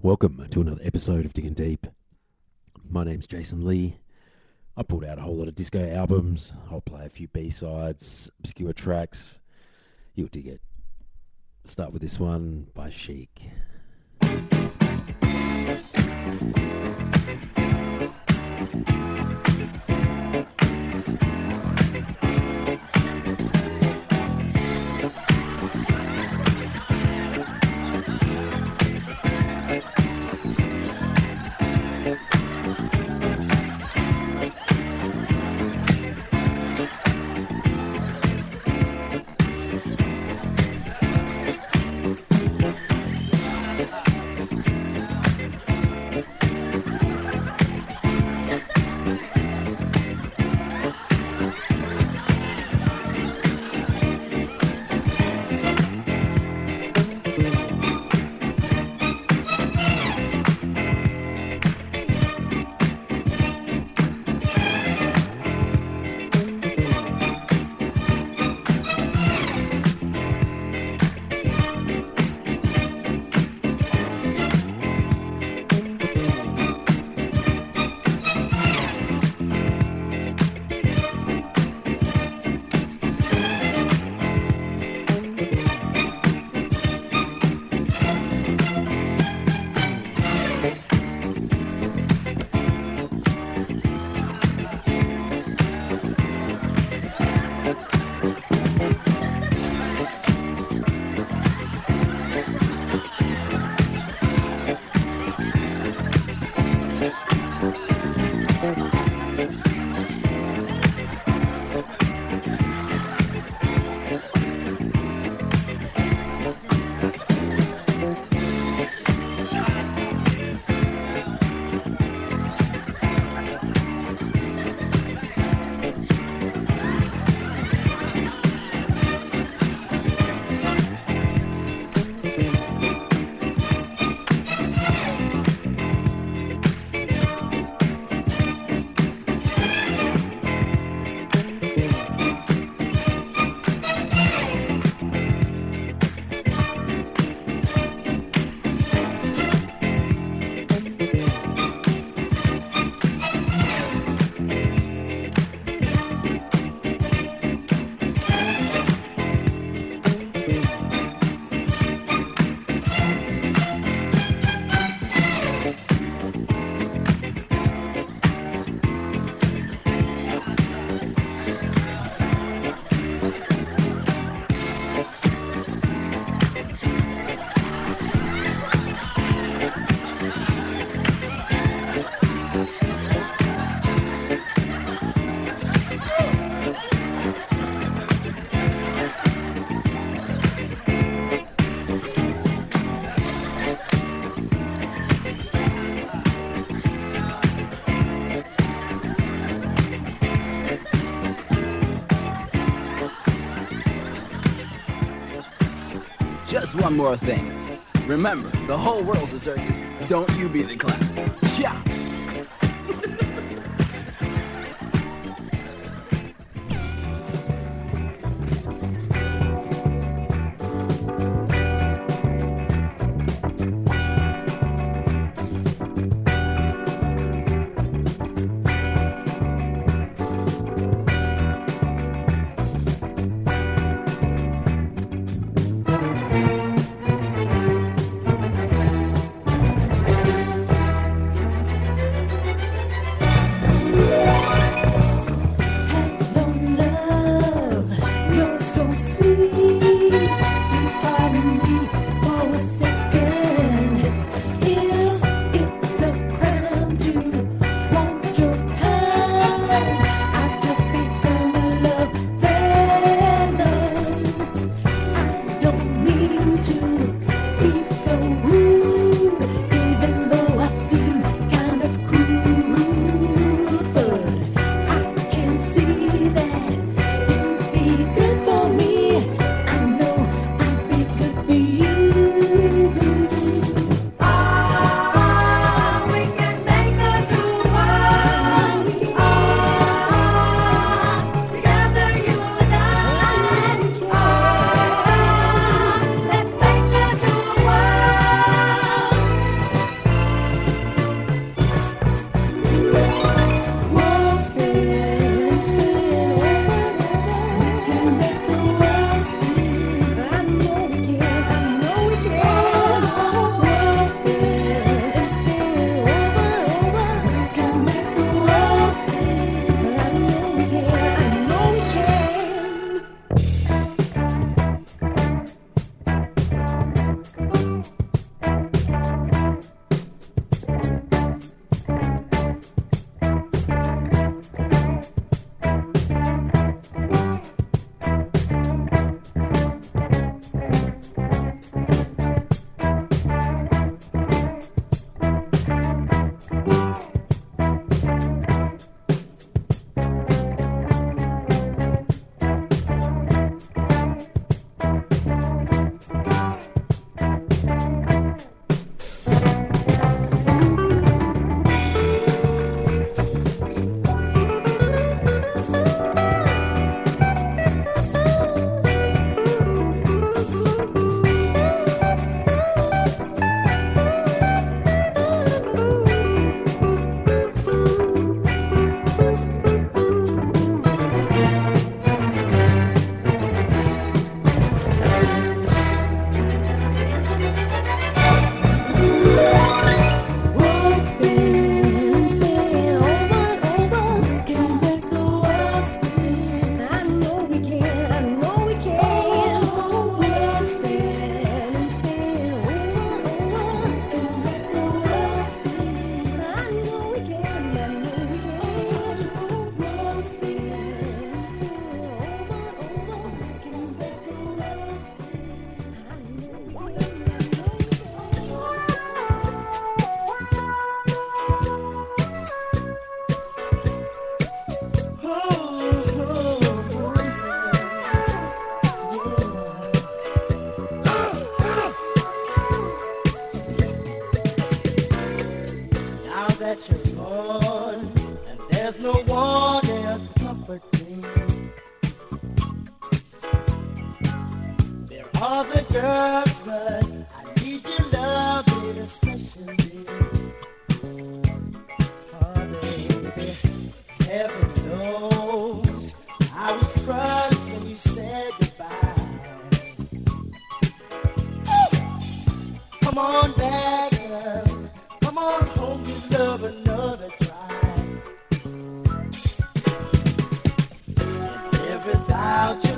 Welcome to another episode of Digging Deep. My name's Jason Lee. I pulled out a whole lot of disco albums. I'll play a few B sides, obscure tracks. You'll dig it. Start with this one by Chic. One more thing. Remember, the whole world's a circus. Don't you be the clown. without you.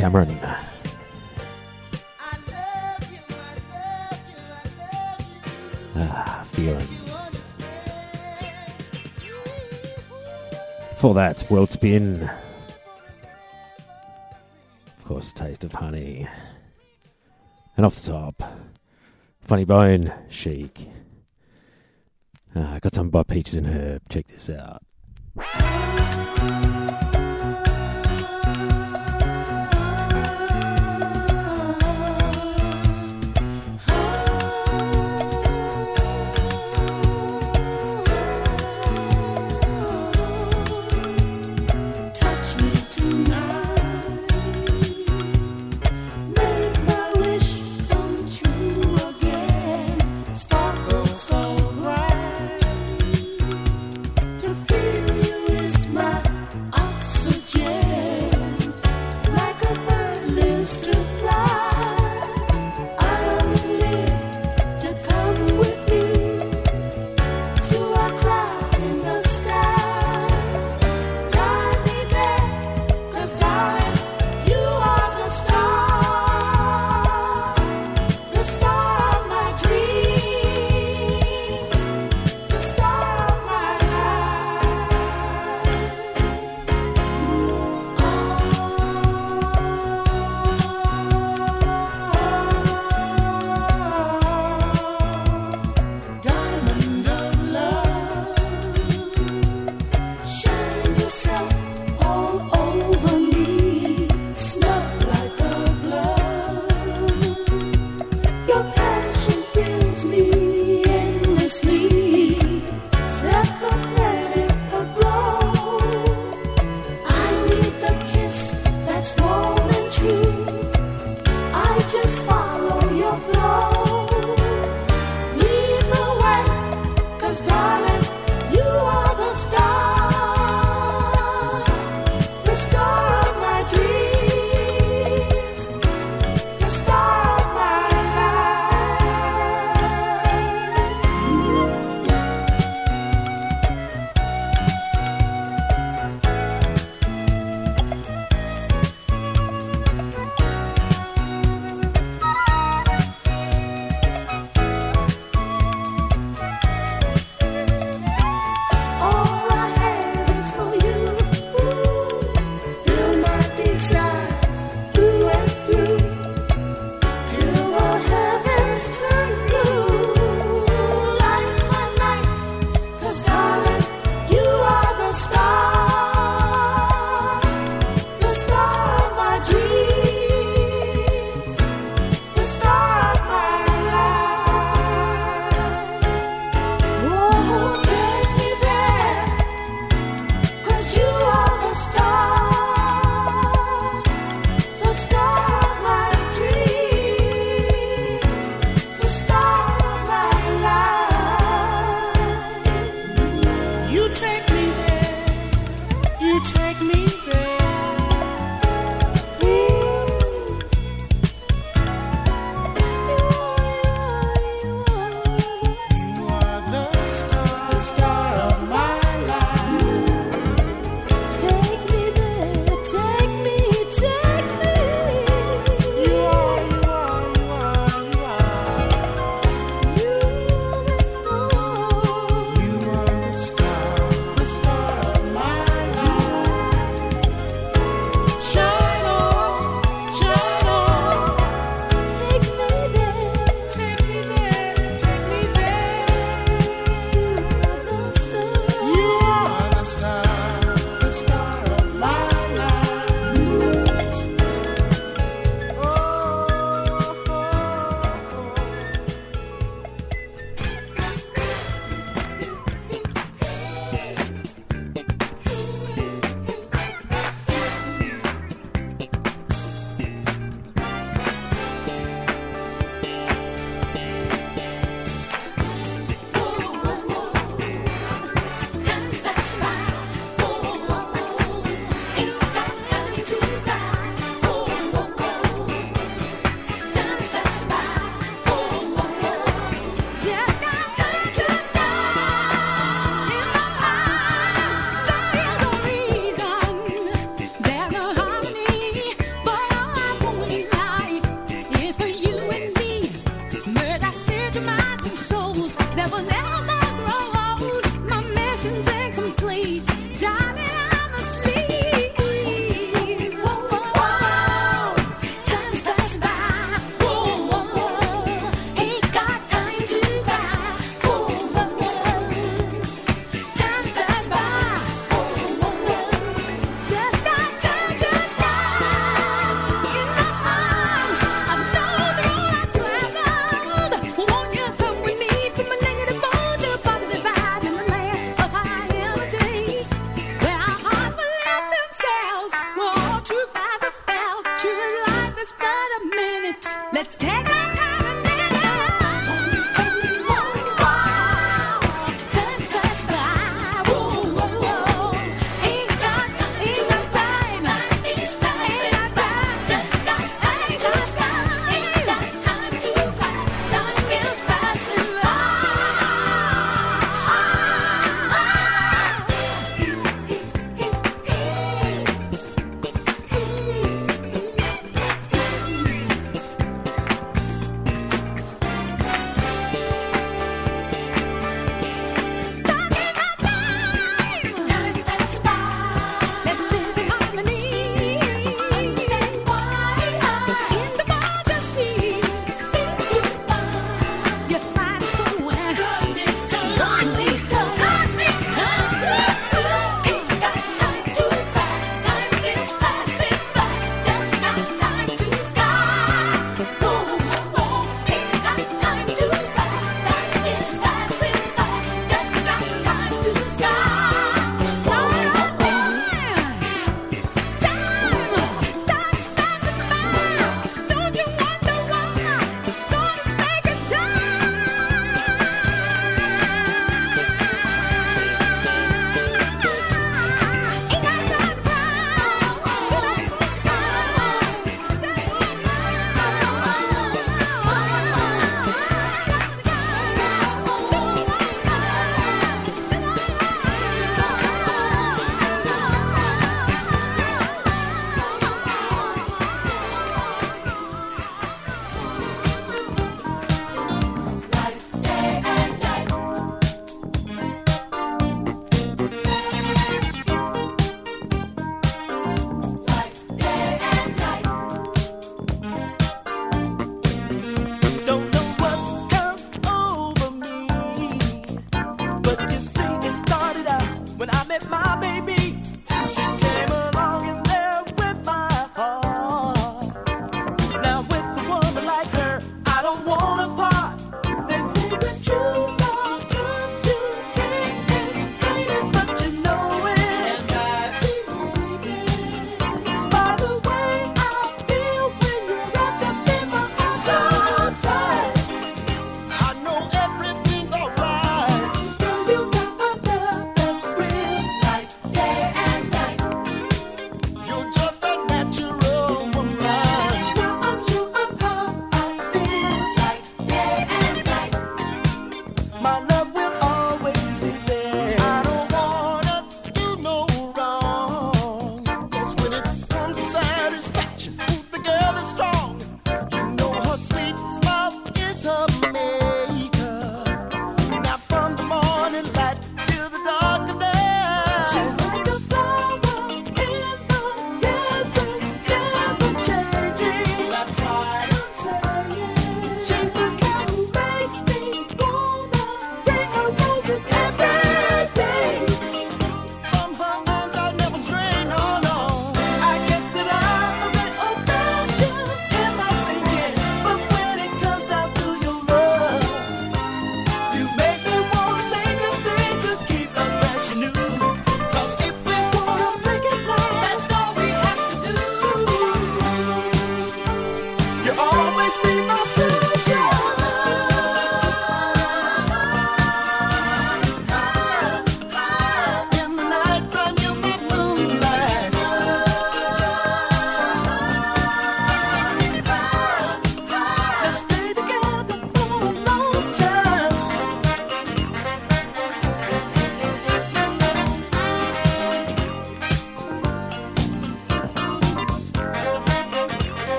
Cameron. Ah, feelings. For that, world spin. Of course, taste of honey. And off the top, funny bone, chic. I uh, got some by Peaches and Herb. Check this out.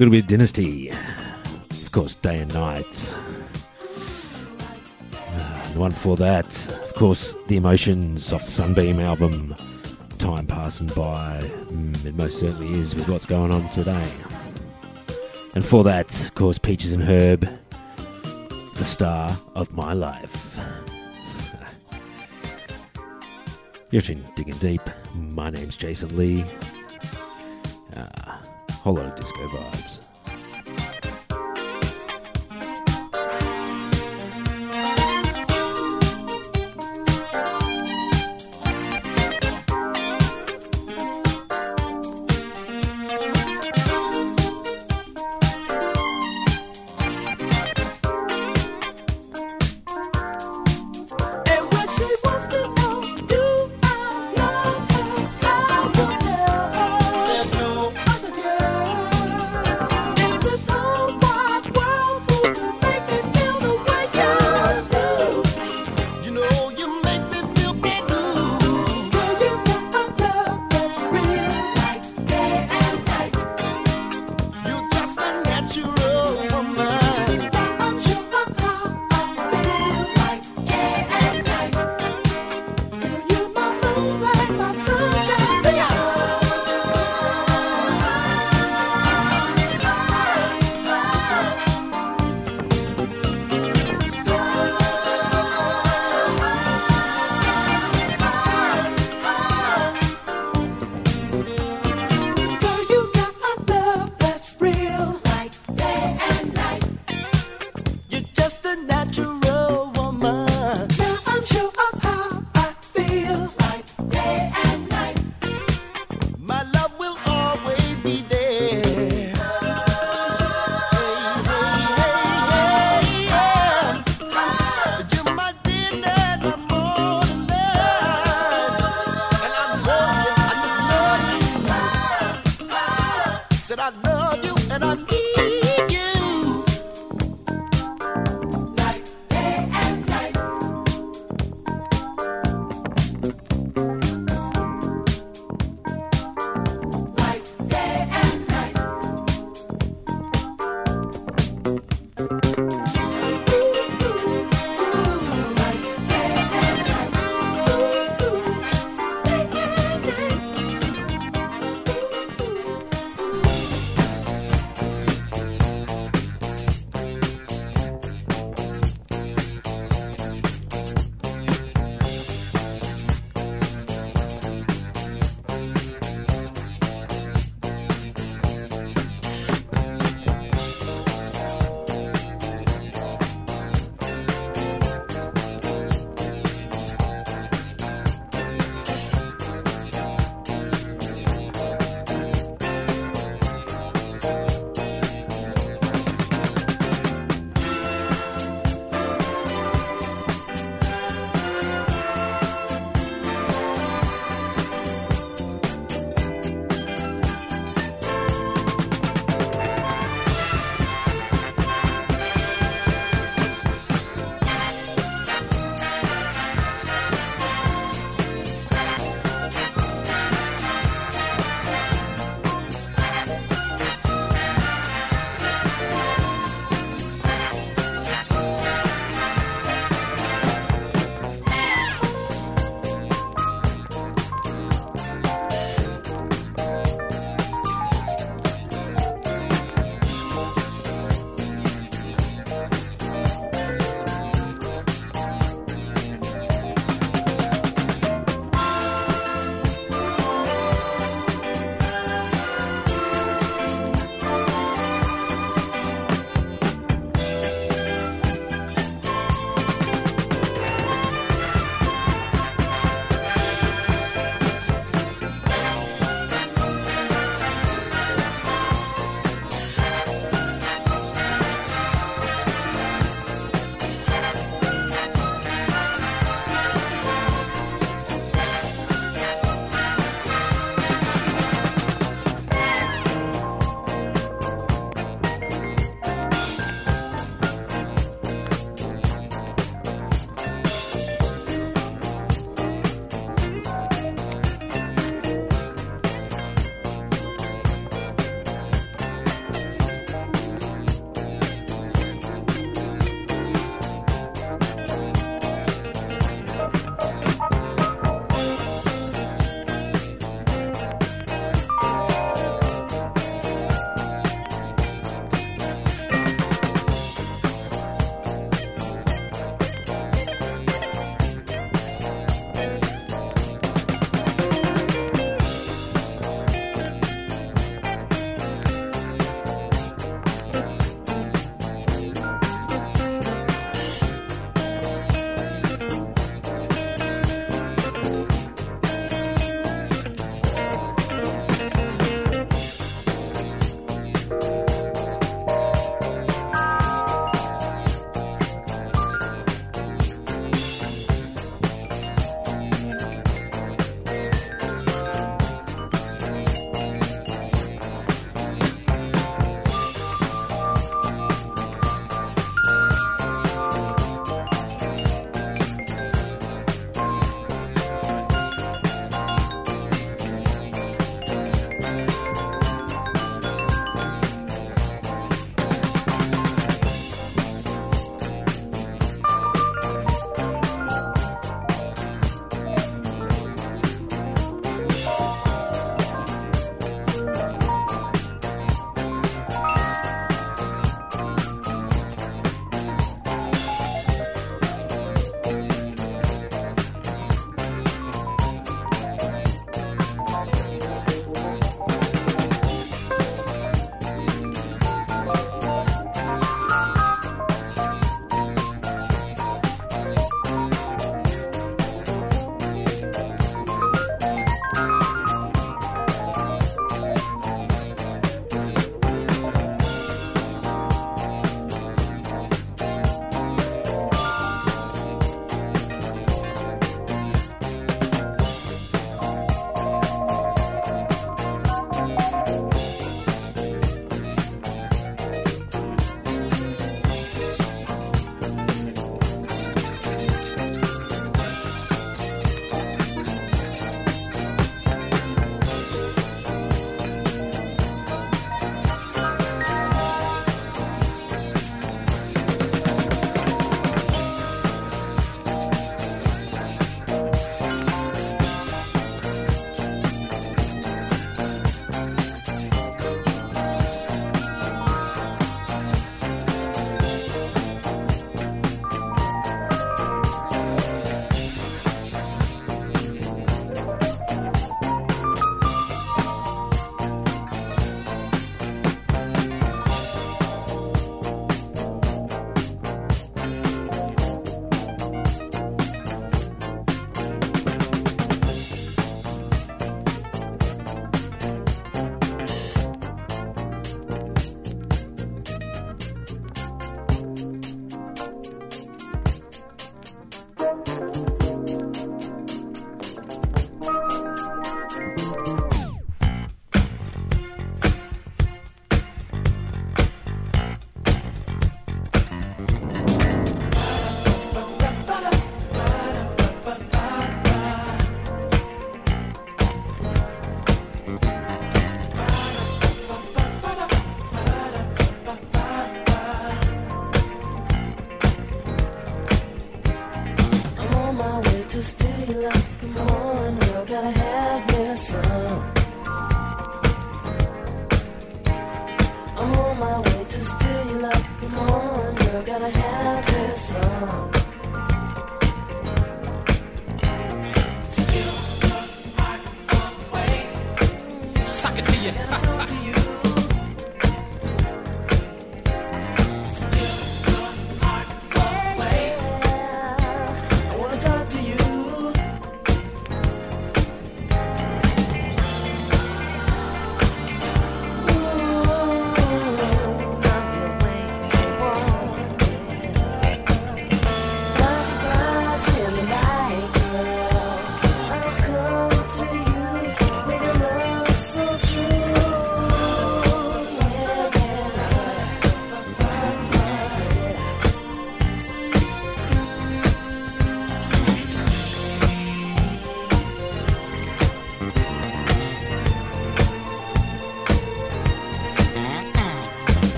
Little bit of Dynasty. Of course, day and night. And one for that, of course, The Emotions off the Sunbeam album. Time passing by. Mm, it most certainly is with what's going on today. And for that, of course, Peaches and Herb, the star of my life. You're Digging Deep. My name's Jason Lee. Of disco vibes.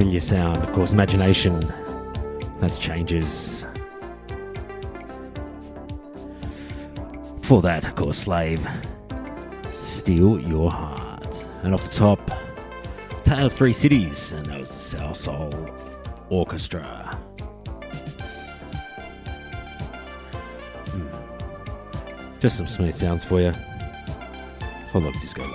familiar sound, of course, imagination. That's changes. For that, of course, slave. Steal your heart. And off the top, Tale of Three Cities, and that was the Salsoul Orchestra. Hmm. Just some smooth sounds for you. Hold on, disco.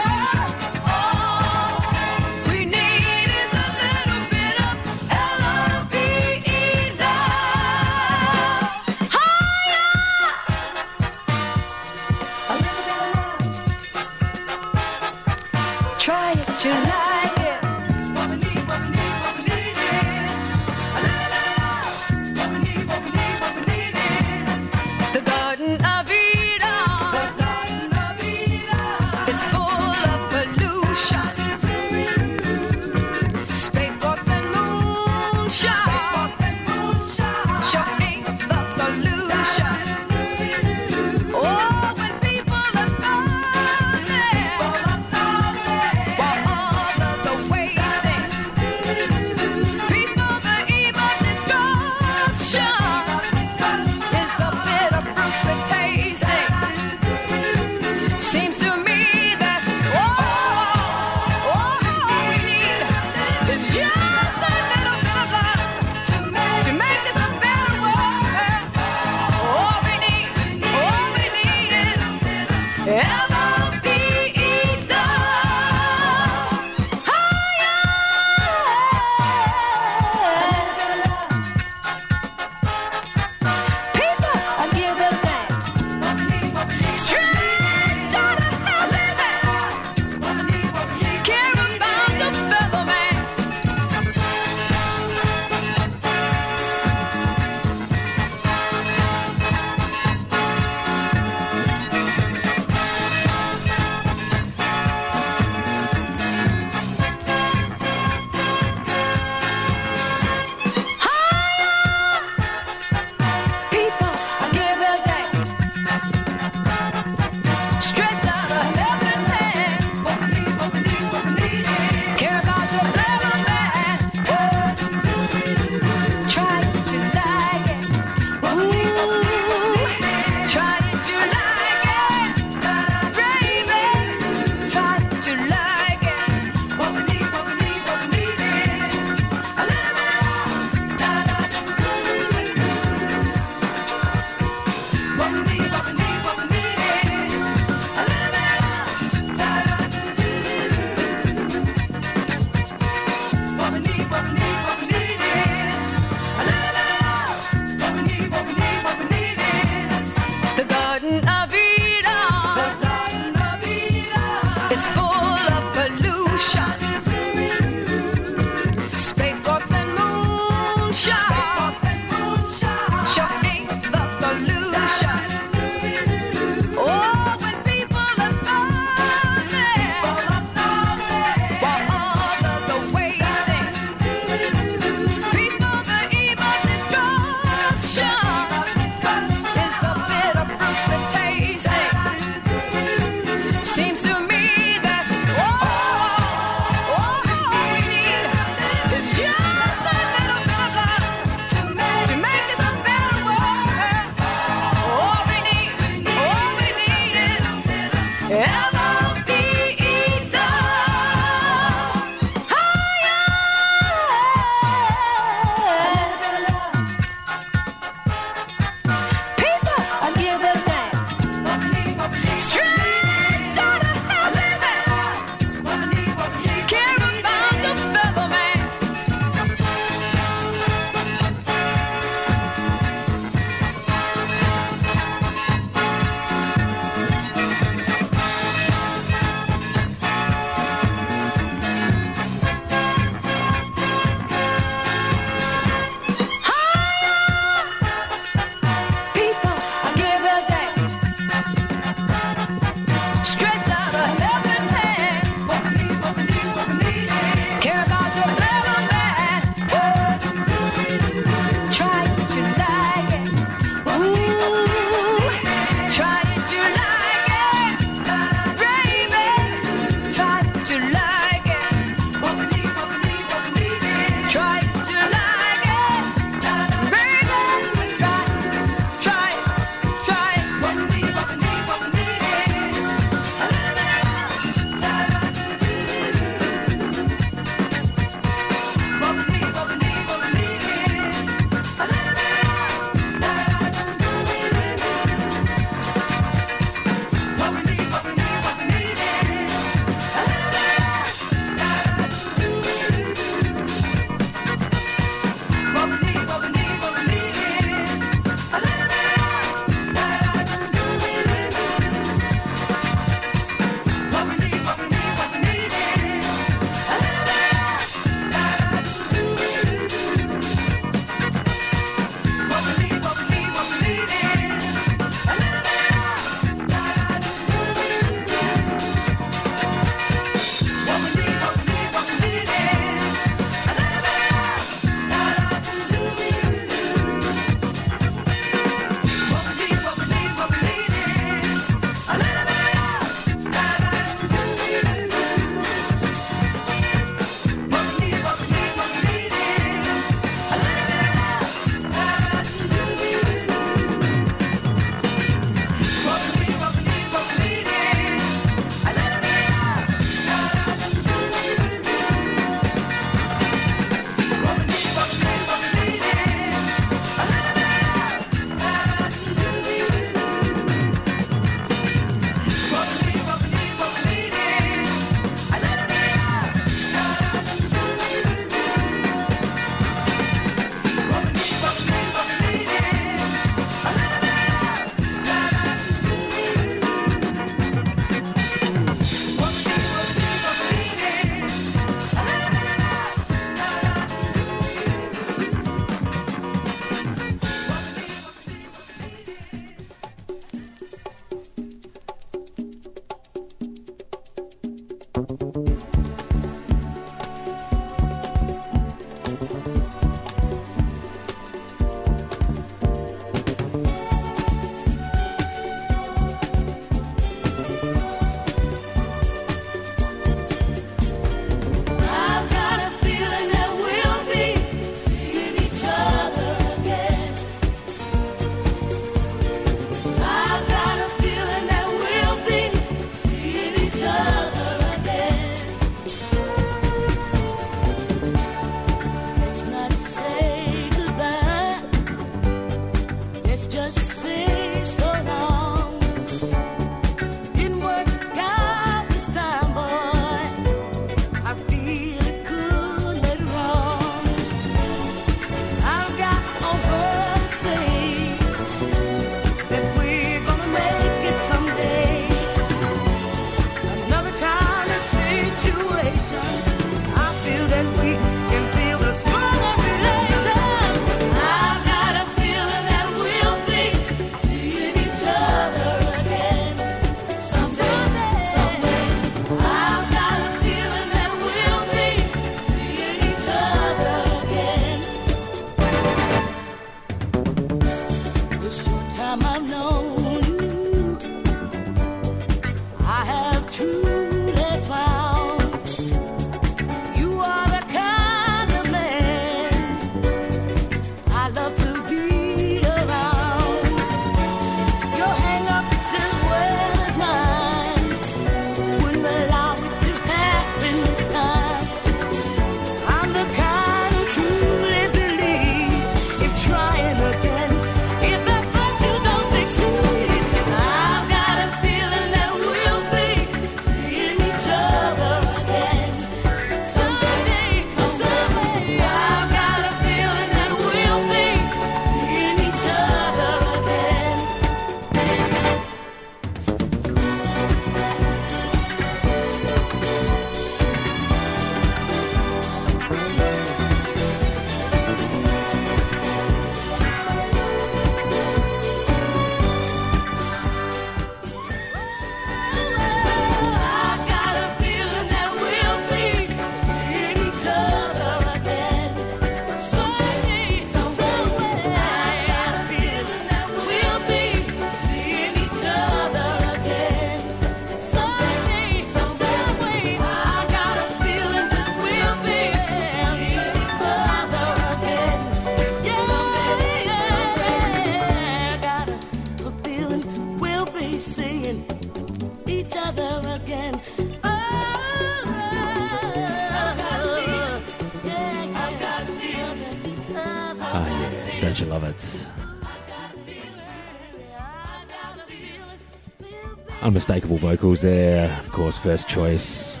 Vocals there, of course, first choice.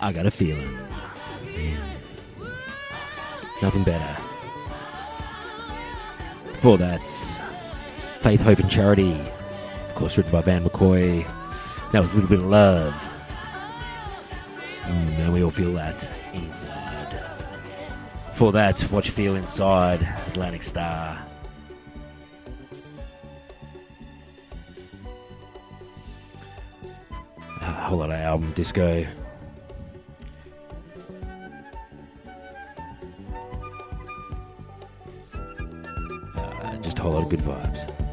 I got a feeling. Nothing better. Before that, Faith, Hope, and Charity. Of course, written by Van McCoy. That was a little bit of love. Mm, and we all feel that inside. For that, what you feel inside, Atlantic Starr. Of album disco. Uh, just a whole lot of good vibes.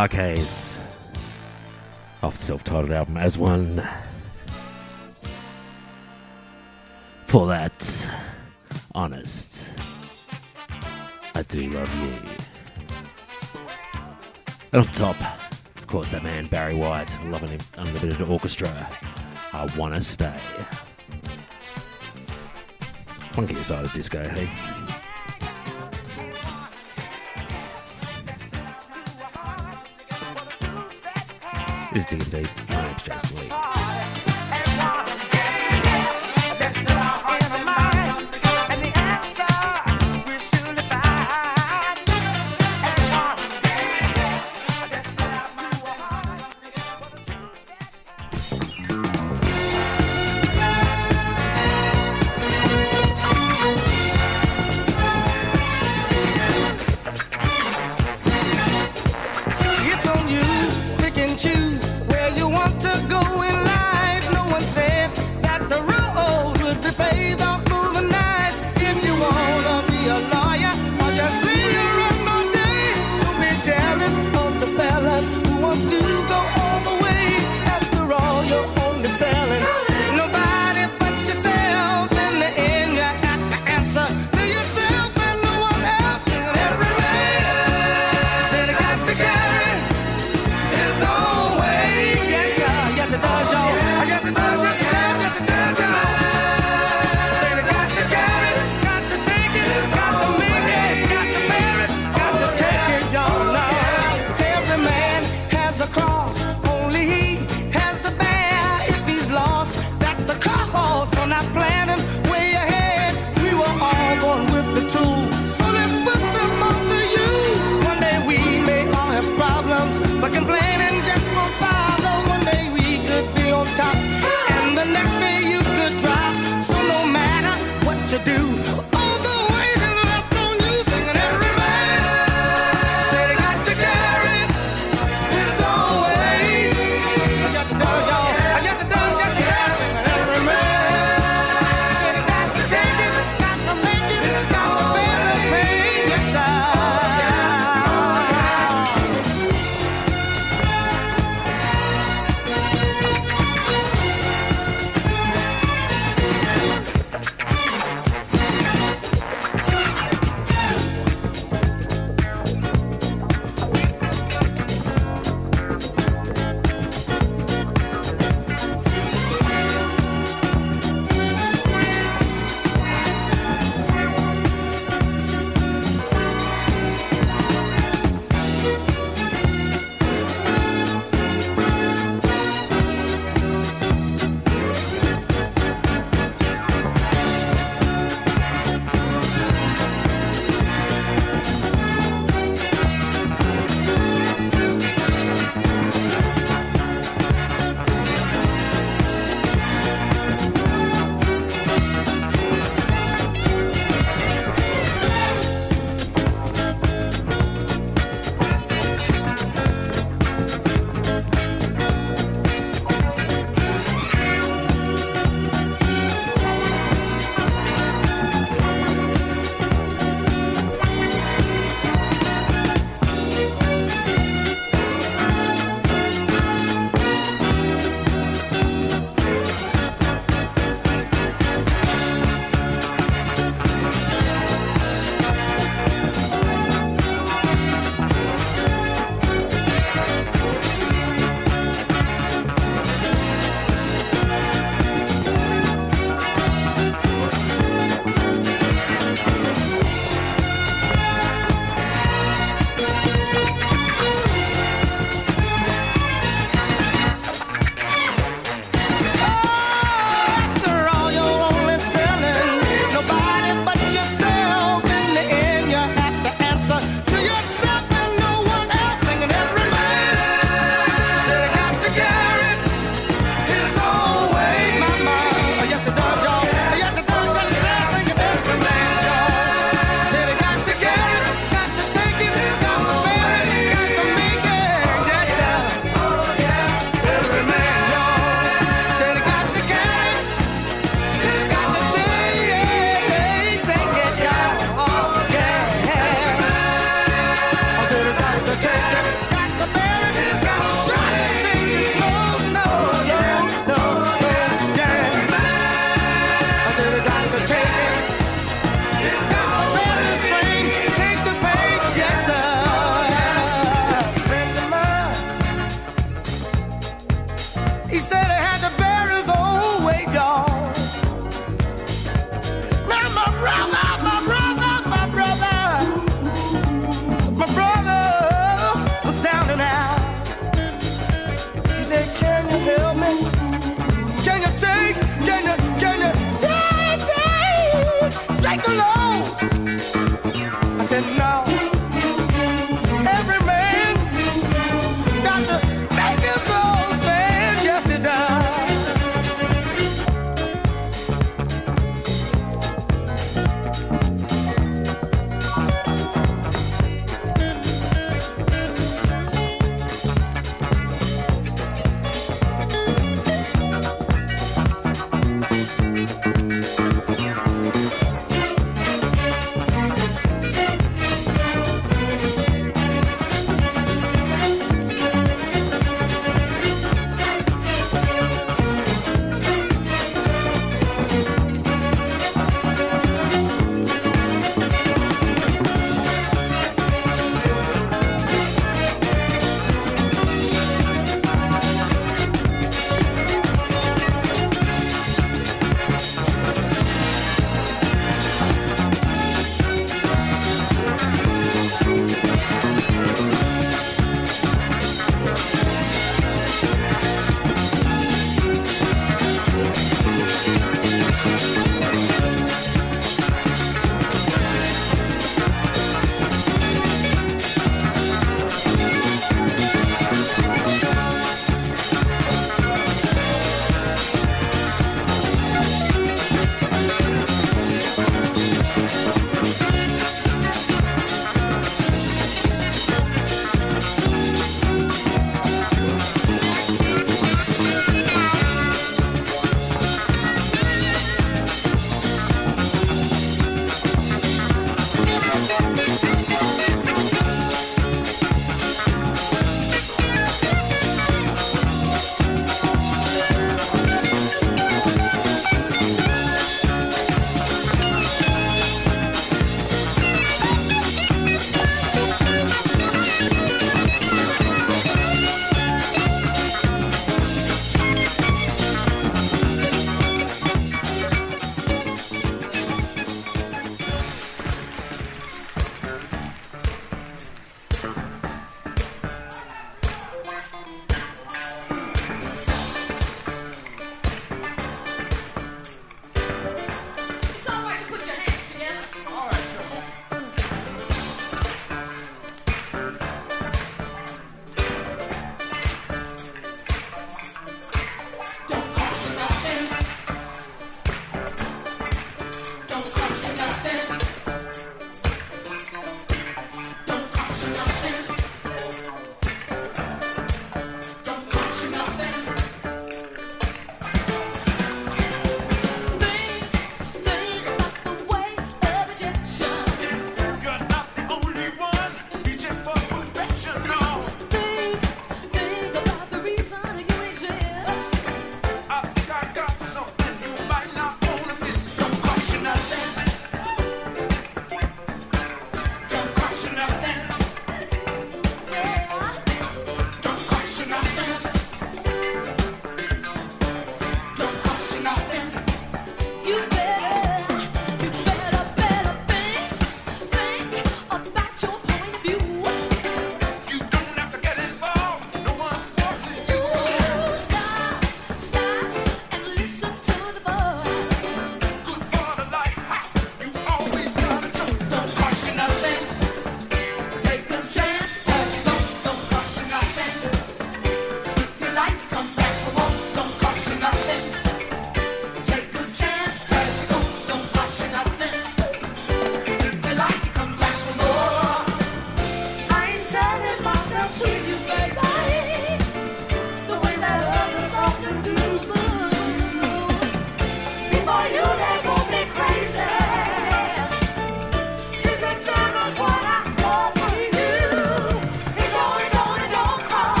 Bar-Kays off the self titled album as one. For that, honest, I do love you. And off the top, of course, that man Barry White, loving him, Unlimited Orchestra, I Wanna Stay. Funky side of disco, hey? 16 days.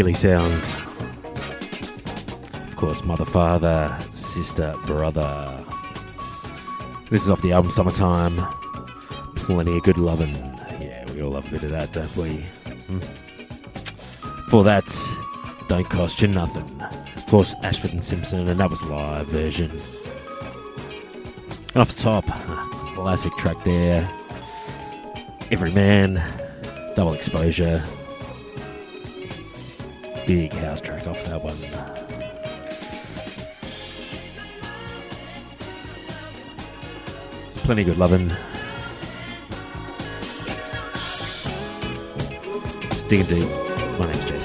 Philly sound. Of course, mother, father, sister, brother. This is off the album Summertime. Plenty of good lovin'. Yeah, we all love a bit of that, don't we? Hmm. For that, don't cost you nothing. Of course, Ashford and Simpson, and that was live version. And off the top, classic track there. Every Man, double exposure. Big house track off that one. There's plenty good loving. It's digging deep. My name's Jason.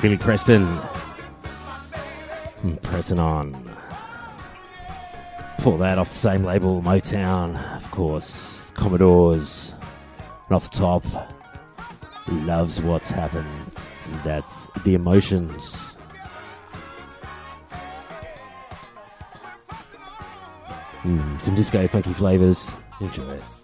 and Billy Preston. And pressing on. For that, off the same label, Motown, of course, Commodores. And off the top, loves what's happened. That's the emotions. Mm, some disco funky flavors. Enjoy it.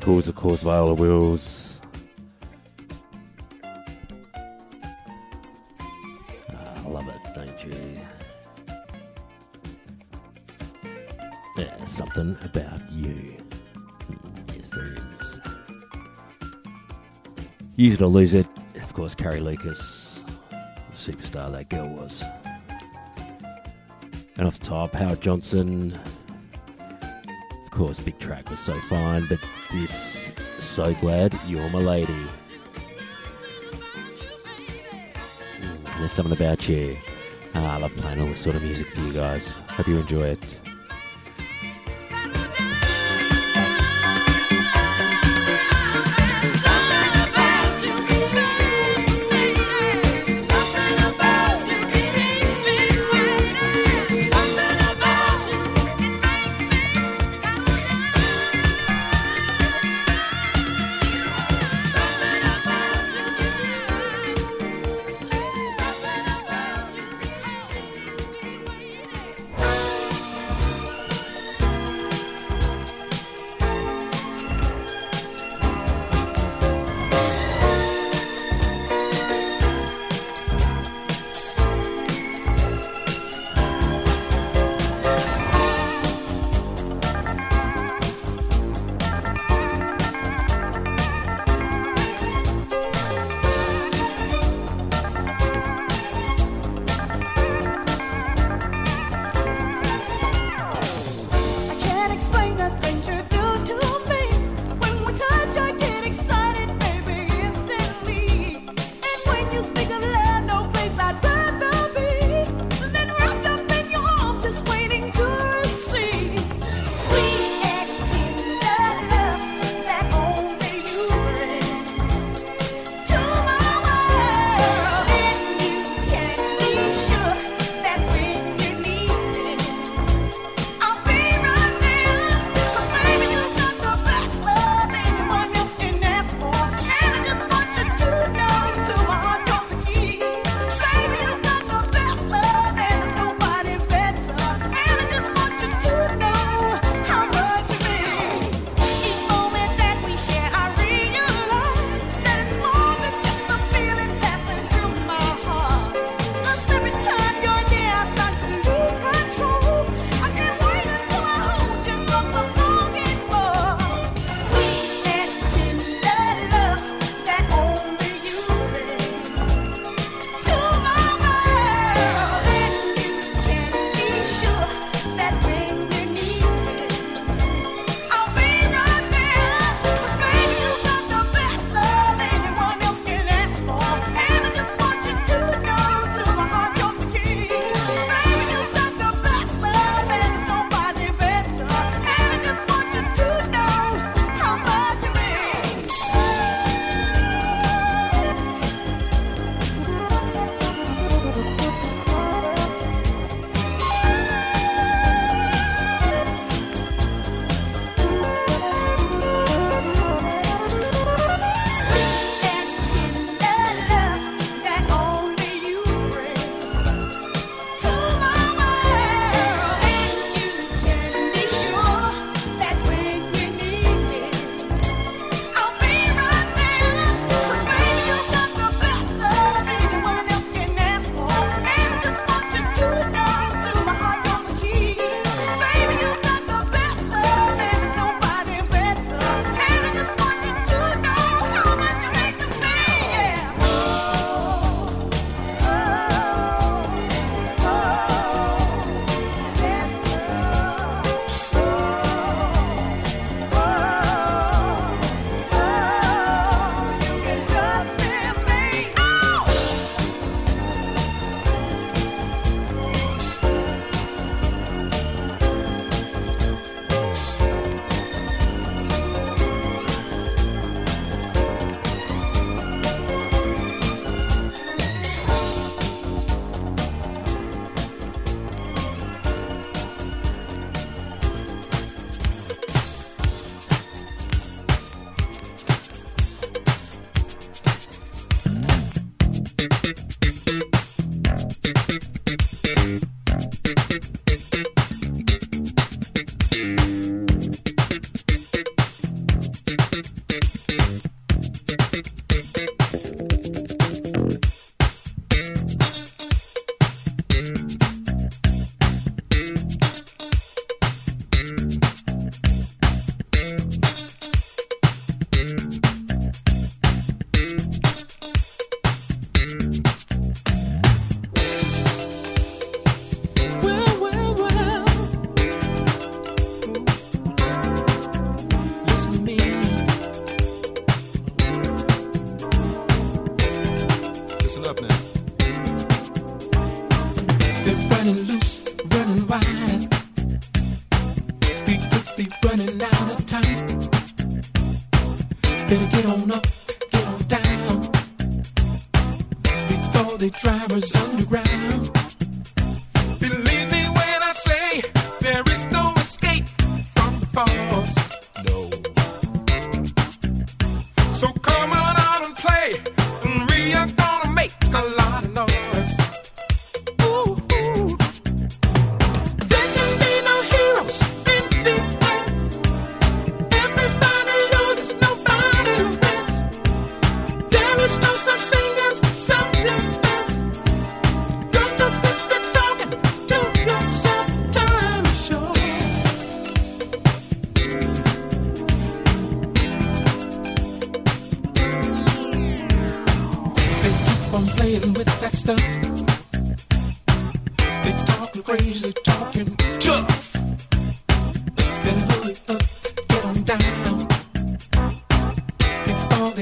Vocals, of course, Viola Wills. Ah, I love it, don't you? Yeah, something about you. Mm, Yes, there is. Use it or lose it. Of course, Carrie Lucas, superstar that girl was. And off the top, Howard Johnson. Of course, big track was so fine, but this, so glad you're my lady. Mm, There's something about you. Ah, I love playing all this sort of music for you guys. Hope you enjoy it.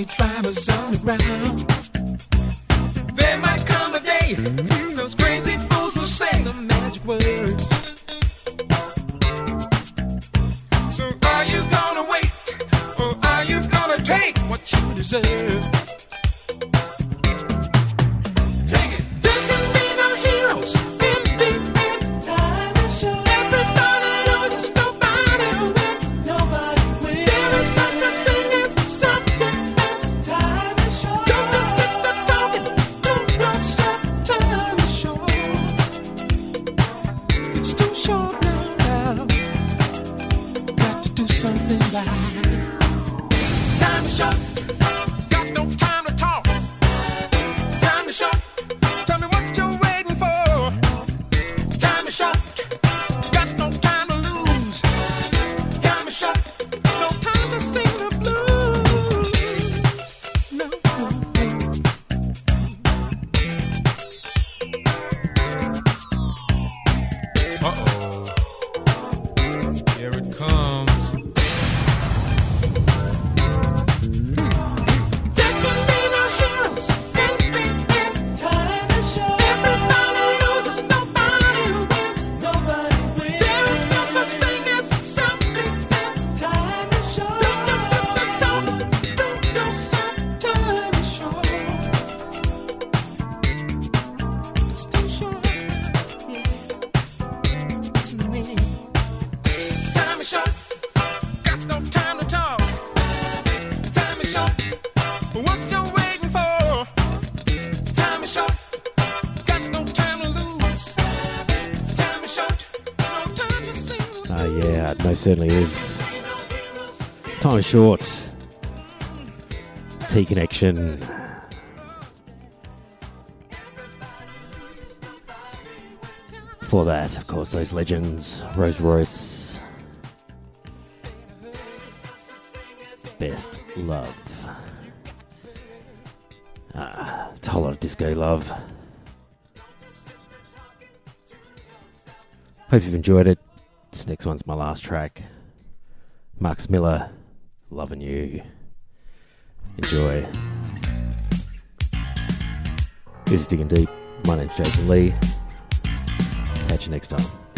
they try on the ground. There might come a day, mm, those crazy fools will say the magic words. So are you gonna wait, or are you gonna take what you deserve? certainly is. Time is short. T connection. For that, of course, those legends, Rose Royce. Best love. Ah, it's a whole lot of disco love. Hope you've enjoyed it next one's my last track. Max Miller, loving you. Enjoy. This is Digging Deep. My name's Jason Lee. Catch you next time.